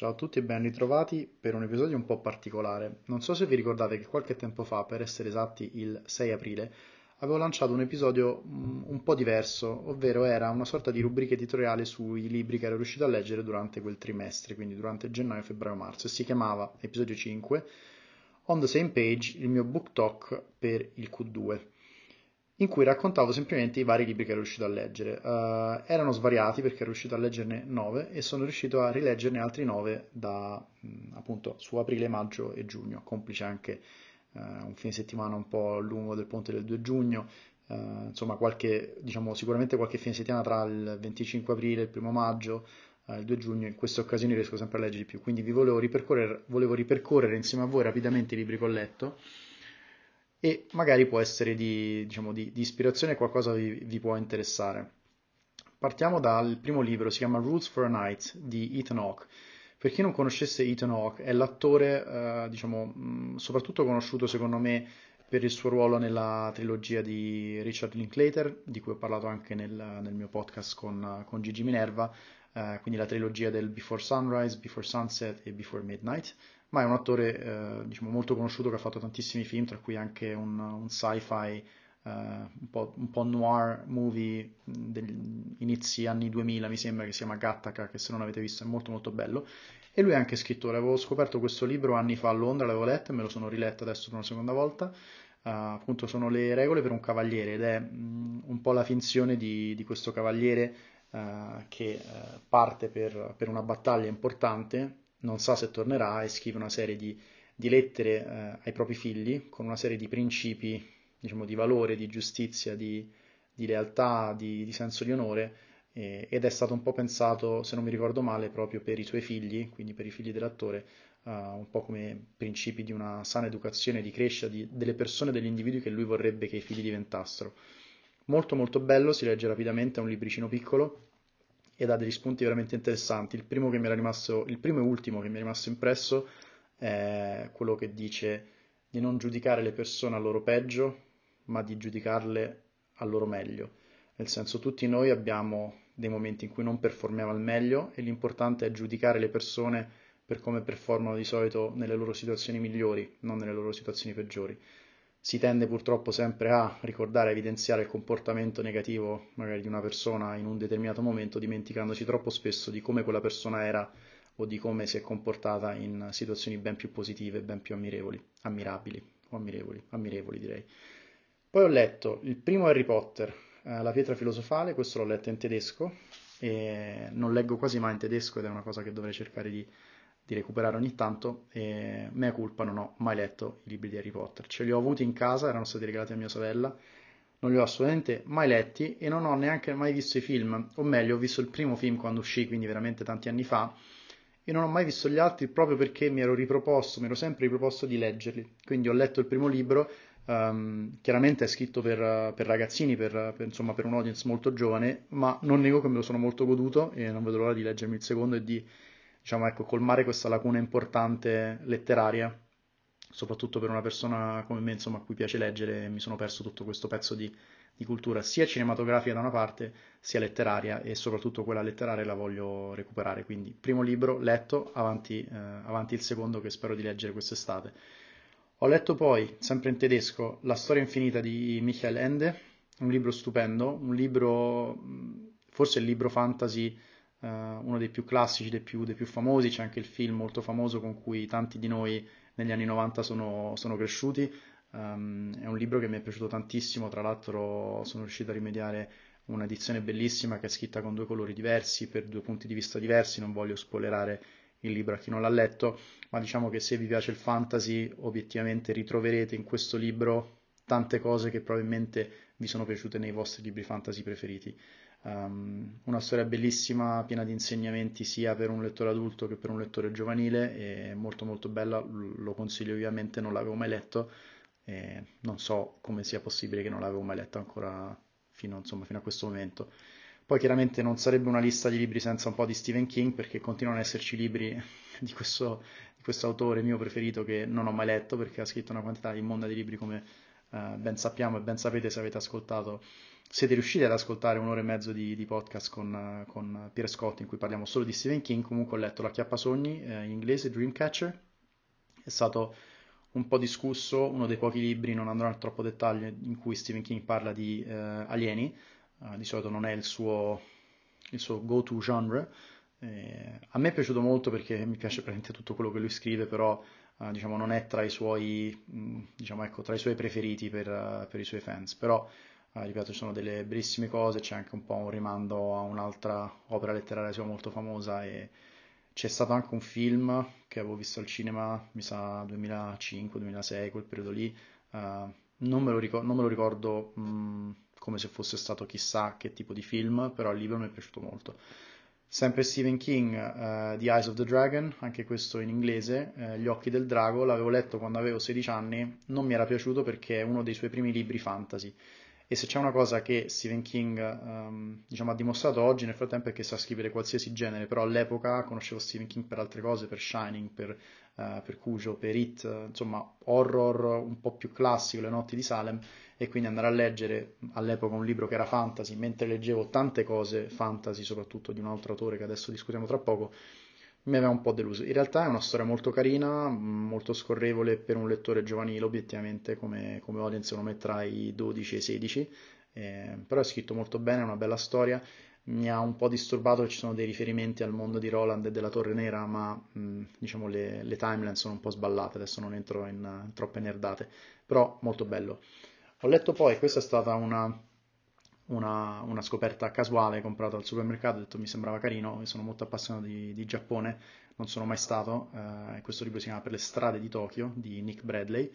Ciao a tutti e ben ritrovati per un episodio un po' particolare. Non so se vi ricordate che qualche tempo fa, per essere esatti il 6 aprile, avevo lanciato un episodio mm, un po' diverso, ovvero era una sorta di rubrica editoriale sui libri che ero riuscito a leggere durante quel trimestre, quindi durante gennaio, febbraio, marzo, e si chiamava episodio 5 On the Same Page, il mio book talk per il Q2 in cui raccontavo semplicemente i vari libri che ero riuscito a leggere. Uh, erano svariati perché ero riuscito a leggerne 9 e sono riuscito a rileggerne altri 9 da mh, appunto su aprile, maggio e giugno, complice anche uh, un fine settimana un po' lungo del ponte del 2 giugno, uh, insomma qualche, diciamo, sicuramente qualche fine settimana tra il 25 aprile e il 1 maggio, il 2 giugno, in queste occasioni riesco sempre a leggere di più, quindi vi volevo ripercorrere, volevo ripercorrere insieme a voi rapidamente i libri che ho letto e magari può essere di, diciamo, di, di ispirazione qualcosa vi, vi, può interessare. Partiamo dal primo libro, si chiama Rules for a Night di Ethan Hawke. Per chi non conoscesse Ethan Hawke, è l'attore, eh, diciamo, mh, soprattutto conosciuto secondo me per il suo ruolo nella trilogia di Richard Linklater, di cui ho parlato anche nel, nel mio podcast con, con Gigi Minerva, eh, quindi la trilogia del Before Sunrise, Before Sunset e Before Midnight, ma è un attore eh, diciamo, molto conosciuto che ha fatto tantissimi film, tra cui anche un, un sci-fi Uh, un, po', un, po', noir movie degli inizi anni 2000 mi sembra che si chiama Gattaca che se non avete visto è molto molto bello. E lui è anche scrittore. Avevo scoperto questo libro anni fa a Londra l'avevo letto e me lo sono riletto adesso per una seconda volta. Uh, appunto sono le regole per un cavaliere ed è mh, un po' la finzione di, di questo cavaliere uh, che parte per, per una battaglia importante non sa se tornerà e scrive una serie di, di lettere eh, ai propri figli con una serie di principi, diciamo, di valore, di giustizia, di, di lealtà, di, di, senso di onore eh, ed è stato un po' pensato, se non mi ricordo male, proprio per i suoi figli, quindi per i figli dell'attore, uh, un po' come principi di una sana educazione, di crescita delle persone, degli individui che lui vorrebbe che i figli diventassero. Molto molto bello, si legge rapidamente, è un libricino piccolo, ed ha degli spunti veramente interessanti. Il primo, rimasto, il primo e ultimo che mi è rimasto impresso è quello che dice di non giudicare le persone al loro peggio, ma di giudicarle al loro meglio. Nel senso, tutti noi abbiamo dei momenti in cui non performiamo al meglio e l'importante è giudicare le persone per come performano di solito nelle loro situazioni migliori, non nelle loro situazioni peggiori si tende purtroppo sempre a ricordare, a evidenziare il comportamento negativo magari di una persona in un determinato momento, dimenticandosi troppo spesso di come quella persona era o di come si è comportata in situazioni ben più positive, ben più ammirevoli, ammirabili o ammirevoli, ammirevoli direi. Poi ho letto il primo Harry Potter, eh, La pietra filosofale, questo l'ho letto in tedesco e non leggo quasi mai in tedesco ed è una cosa che dovrei cercare di di recuperare ogni tanto e mea culpa non ho mai letto i libri di Harry Potter. Ce li ho avuti in casa, erano stati regalati a mia sorella, non li ho assolutamente mai letti e non ho neanche mai visto i film, o meglio ho visto il primo film quando uscì, quindi veramente tanti anni fa, e non ho mai visto gli altri proprio perché mi ero riproposto, mi ero sempre riproposto di leggerli. Quindi ho letto il primo libro, um, chiaramente è scritto per, per ragazzini, per, per, insomma, per un audience molto giovane, ma non nego che me lo sono molto goduto e non vedo l'ora di leggermi il secondo e di diciamo, ecco, colmare questa lacuna importante letteraria, soprattutto per una persona come me, insomma, a cui piace leggere, mi sono perso tutto questo pezzo di, di cultura, sia cinematografica da una parte, sia letteraria, e soprattutto quella letteraria la voglio recuperare. Quindi, primo libro letto, avanti, eh, avanti il secondo che spero di leggere quest'estate. Ho letto poi, sempre in tedesco, La storia infinita di Michael Ende, un libro stupendo, un libro, forse il libro fantasy uh, uno dei più classici, dei più, dei più, famosi, c'è anche il film molto famoso con cui tanti di noi negli anni 90 sono, sono cresciuti. Um, è un libro che mi è piaciuto tantissimo, tra l'altro sono riuscito a rimediare un'edizione bellissima che è scritta con due colori diversi, per due punti di vista diversi, non voglio spoilerare il libro a chi non l'ha letto, ma diciamo che se vi piace il fantasy, obiettivamente ritroverete in questo libro tante cose che probabilmente vi sono piaciute nei vostri libri fantasy preferiti. Um, una storia bellissima, piena di insegnamenti sia per un lettore adulto che per un lettore giovanile, e molto molto bella, lo consiglio ovviamente, non l'avevo mai letto e non so come sia possibile che non l'avevo mai letto ancora fino, insomma, fino a questo momento. Poi chiaramente non sarebbe una lista di libri senza un po' di Stephen King perché continuano ad esserci libri di questo, di questo autore mio preferito che non ho mai letto perché ha scritto una quantità immonda di libri come uh, ben sappiamo e ben sapete se avete ascoltato siete riusciti ad ascoltare un'ora e mezzo di, di podcast con, con Pier Scott in cui parliamo solo di Stephen King, comunque ho letto La Chiappasogni eh, in inglese, Dreamcatcher, è stato un po' discusso, uno dei pochi libri, non andrò in troppo dettaglio, in cui Stephen King parla di eh, alieni, uh, di solito non è il suo, il suo go-to genre. Eh, a me è piaciuto molto perché mi piace praticamente tutto quello che lui scrive, però uh, diciamo, non è tra i suoi, mh, mm, diciamo, ecco, tra i suoi preferiti per, uh, per, i suoi fans, però ripeto ci sono delle bellissime cose, c'è anche un po' un rimando a un'altra opera letteraria sua molto famosa e c'è stato anche un film che avevo visto al cinema, mi sa 2005-2006, quel periodo lì, uh, non, me ricordo, non, me lo ricordo, mh, come se fosse stato chissà che tipo di film, però il libro mi è piaciuto molto. Sempre Stephen King, uh, The Eyes of the Dragon, anche questo in inglese, uh, Gli occhi del drago, l'avevo letto quando avevo 16 anni, non mi era piaciuto perché è uno dei suoi primi libri fantasy e se c'è una cosa che Stephen King um, diciamo, ha dimostrato oggi nel frattempo è che sa scrivere qualsiasi genere, però all'epoca conoscevo Stephen King per altre cose, per Shining, per, uh, per Cujo, per It, insomma horror un po' più classico, Le notti di Salem, e quindi andare a leggere all'epoca un libro che era fantasy, mentre leggevo tante cose fantasy, soprattutto di un altro autore che adesso discutiamo tra poco, mi aveva un po' deluso. In realtà è una storia molto carina, molto scorrevole per un lettore giovanile, obiettivamente come, come audience secondo me tra i 12 e i 16, eh, però è scritto molto bene, è una bella storia. Mi ha un po' disturbato che ci sono dei riferimenti al mondo di Roland e della Torre Nera, ma mh, diciamo le, le, timeline sono un po' sballate, adesso non entro in, in troppe nerdate, però molto bello. Ho letto poi, questa è stata una, una, una, scoperta casuale comprato al supermercato, ho detto mi sembrava carino, sono molto appassionato di, di Giappone, non sono mai stato, eh, questo libro si chiama Per le strade di Tokyo di Nick Bradley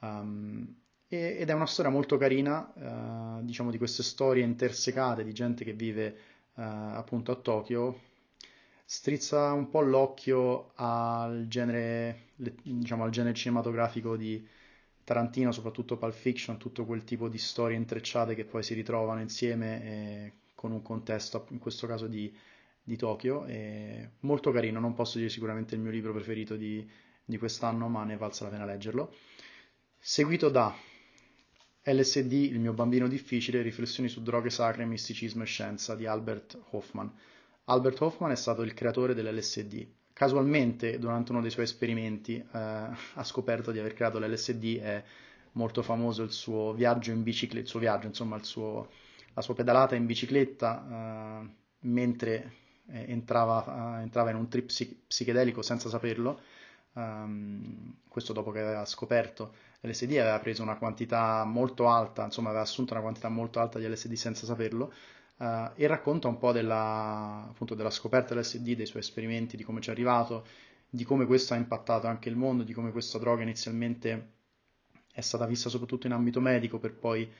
um, e, ed è una storia molto carina, eh, diciamo di queste storie intersecate di gente che vive eh, appunto a Tokyo, strizza un po' l'occhio al genere, diciamo, al genere cinematografico di Tarantino, soprattutto Pulp Fiction, tutto quel tipo di storie intrecciate che poi si ritrovano insieme eh, con un contesto, in questo caso di, di Tokyo. È molto carino, non posso dire sicuramente il mio libro preferito di, di quest'anno, ma ne valsa la pena leggerlo. Seguito da LSD, il mio bambino difficile, riflessioni su droghe sacre, misticismo e scienza di Albert Hoffman. Albert Hoffman è stato il creatore dell'LSD, casualmente durante uno dei suoi esperimenti eh, ha scoperto di aver creato l'LSD, è molto famoso il suo viaggio in bicicletta, il suo viaggio, insomma suo, la sua pedalata in bicicletta eh, mentre eh, entrava, eh, entrava, in un trip psichedelico senza saperlo, um, questo dopo che aveva scoperto l'LSD aveva preso una quantità molto alta, insomma aveva assunto una quantità molto alta di LSD senza saperlo, uh, e racconta un po' della, appunto, della scoperta dell'SD, dei suoi esperimenti, di come ci è arrivato, di come questo ha impattato anche il mondo, di come questa droga inizialmente è stata vista soprattutto in ambito medico per poi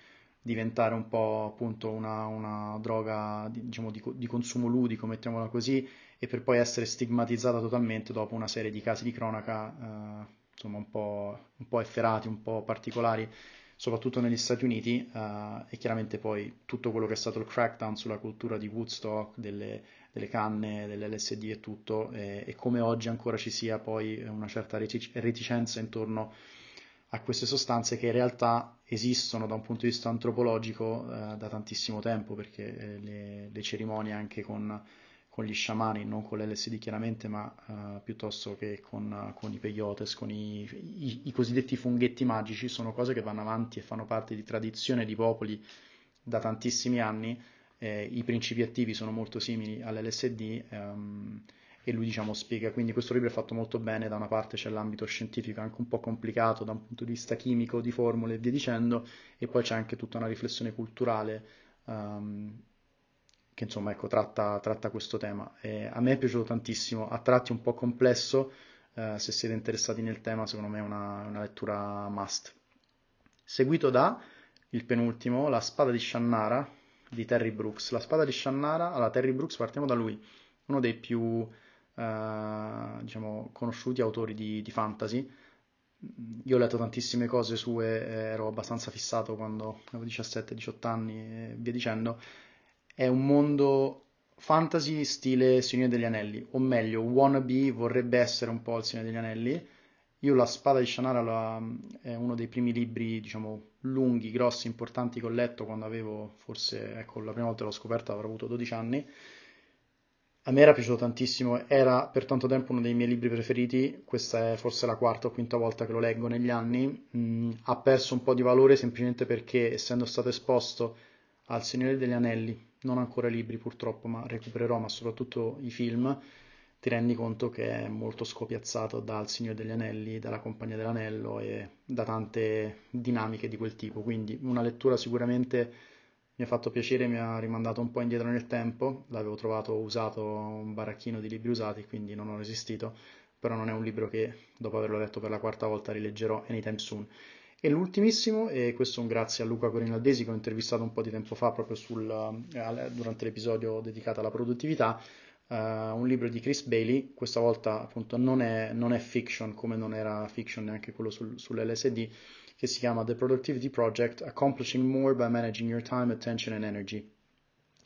diventare un po' appunto una, una droga diciamo, di, di, consumo ludico, mettiamola così, e per poi essere stigmatizzata totalmente dopo una serie di casi di cronaca eh, insomma un po', un po' efferati, un po' particolari soprattutto negli Stati Uniti, uh, e chiaramente poi tutto quello che è stato il crackdown sulla cultura di Woodstock, delle, delle canne, dell'LSD e tutto, e, e, come oggi ancora ci sia poi una certa reticenza intorno a queste sostanze che in realtà esistono da un punto di vista antropologico uh, da tantissimo tempo, perché eh, le, le cerimonie anche con con gli sciamani, non con l'LSD chiaramente, ma uh, piuttosto che con, con, i peyotes, con i, i, i, cosiddetti funghetti magici, sono cose che vanno avanti e fanno parte di tradizione di popoli da tantissimi anni. Eh, I principi attivi sono molto simili all'LSD um, ehm, e lui diciamo spiega, quindi questo libro è fatto molto bene, da una parte c'è l'ambito scientifico anche un po' complicato da un punto di vista chimico, di formule e via dicendo, e poi c'è anche tutta una riflessione culturale. Um, che insomma ecco, tratta, tratta questo tema. E a me è piaciuto tantissimo, a tratti un po' complesso, eh, se siete interessati nel tema secondo me è una, una, lettura must. Seguito da il penultimo, La spada di Shannara di Terry Brooks. La spada di Shannara, allora Terry Brooks partiamo da lui, uno dei più eh, diciamo, conosciuti autori di, di fantasy. Io ho letto tantissime cose sue, ero abbastanza fissato quando avevo 17-18 anni e via dicendo è un mondo fantasy stile Signore degli Anelli, o meglio, Wannabe vorrebbe essere un po' il Signore degli Anelli, Io La spada di Shannara la, è uno dei primi libri, diciamo, lunghi, grossi, importanti che ho letto quando avevo, forse, ecco, la prima volta l'ho scoperta, avrò avuto 12 anni. A me era piaciuto tantissimo, era per tanto tempo uno dei miei libri preferiti, questa è forse la quarta o quinta volta che lo leggo negli anni, mm, ha perso un po' di valore semplicemente perché essendo stato esposto al Signore degli Anelli, non ancora libri purtroppo, ma recupererò, ma soprattutto i film, ti rendi conto che è molto scopiazzato dal Signore degli Anelli, dalla Compagnia dell'Anello e da tante dinamiche di quel tipo. Quindi una lettura sicuramente mi ha fatto piacere, mi ha rimandato un po' indietro nel tempo, l'avevo trovato usato un baracchino di libri usati, quindi non ho resistito, però non è un libro che dopo averlo letto per la quarta volta rileggerò anytime soon. E l'ultimissimo, e questo un grazie a Luca Corinaldesi che ho intervistato un po' di tempo fa proprio sul, eh, durante l'episodio dedicato alla produttività, uh, un libro di Chris Bailey, questa volta appunto non è, non è fiction come non era fiction neanche quello sul, sull'LSD, che si chiama The Productivity Project, Accomplishing More by Managing Your Time, Attention and Energy.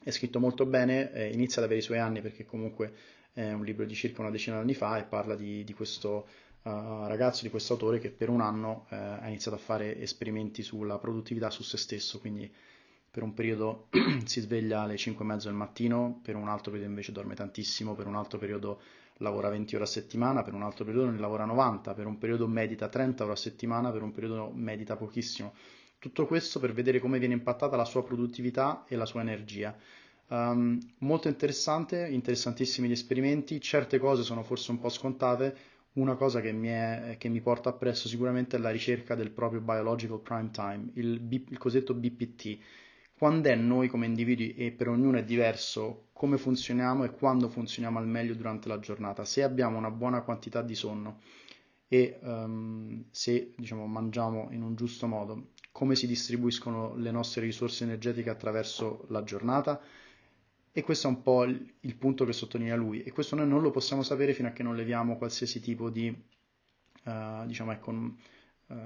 È scritto molto bene, eh, inizia ad avere i suoi anni perché comunque è un libro di circa una decina di anni fa e parla di, di questo ragazzo, di questo autore che per un anno uh, ha iniziato a fare esperimenti sulla produttività su se stesso, quindi per un periodo si sveglia alle 5 e mezzo del mattino, per un altro periodo invece dorme tantissimo, per un altro periodo lavora 20 ore a settimana, per un altro periodo ne lavora 90, per un periodo medita 30 ore a settimana, per un periodo medita pochissimo. Tutto questo per vedere come viene impattata la sua produttività e la sua energia. Um, molto interessante, interessantissimi gli esperimenti, certe cose sono forse un po' scontate, una cosa che mi, è, che mi porta appresso sicuramente è la ricerca del proprio biological prime time, il, B, il cosiddetto BPT, quando è noi come individui e per ognuno è diverso come funzioniamo e quando funzioniamo al meglio durante la giornata. Se abbiamo una buona quantità di sonno e um, se diciamo, mangiamo in un giusto modo, come si distribuiscono le nostre risorse energetiche attraverso la giornata. E questo è un po' il, punto che sottolinea lui. E questo noi non lo possiamo sapere fino a che non leviamo qualsiasi tipo di, uh, diciamo, ecco, uh,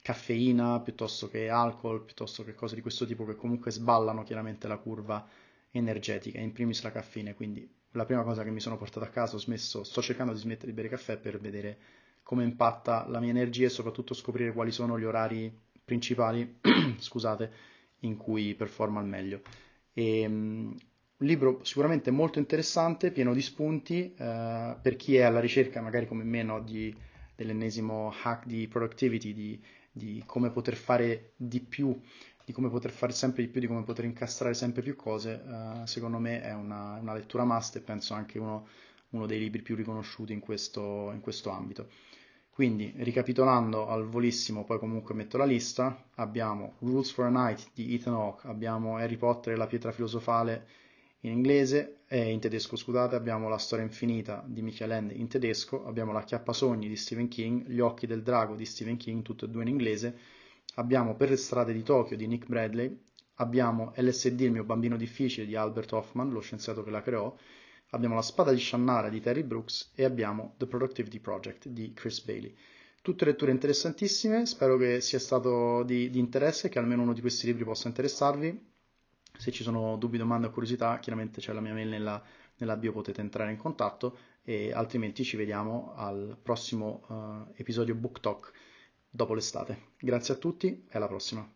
caffeina piuttosto che alcol, piuttosto che cose di questo tipo che comunque sballano chiaramente la curva energetica, in primis la caffeina, quindi la prima cosa che mi sono portato a casa, smesso, sto cercando di smettere di bere caffè per vedere come impatta la mia energia e soprattutto scoprire quali sono gli orari principali, scusate, in cui performa al meglio. E, um, un libro sicuramente molto interessante, pieno di spunti, uh, per chi è alla ricerca magari come me no, di, dell'ennesimo hack di productivity, di di come poter fare di più, di come poter fare sempre di più, di come poter incastrare sempre più cose, uh, secondo me è una, una, lettura must e penso anche uno, uno dei libri più riconosciuti in questo, in questo ambito. Quindi, ricapitolando al volissimo, poi comunque metto la lista, abbiamo Rules for a Night di Ethan Hawke, abbiamo Harry Potter e la pietra filosofale in inglese, eh, in tedesco scusate, abbiamo La storia infinita di Michael Ende in tedesco, abbiamo La chiappasogni di Stephen King, Gli occhi del drago di Stephen King, tutte e due in inglese, abbiamo Per le strade di Tokyo di Nick Bradley, abbiamo LSD, il mio bambino difficile di Albert Hoffman, lo scienziato che la creò, abbiamo La spada di Shannara di Terry Brooks e abbiamo The Productivity Project di Chris Bailey. Tutte letture interessantissime, spero che sia stato di, di interesse, che almeno uno di questi libri possa interessarvi. Se ci sono dubbi, domande o curiosità, chiaramente c'è la mia mail nella, nella bio, potete entrare in contatto e altrimenti ci vediamo al prossimo uh, episodio Book Talk dopo l'estate. Grazie a tutti e alla prossima.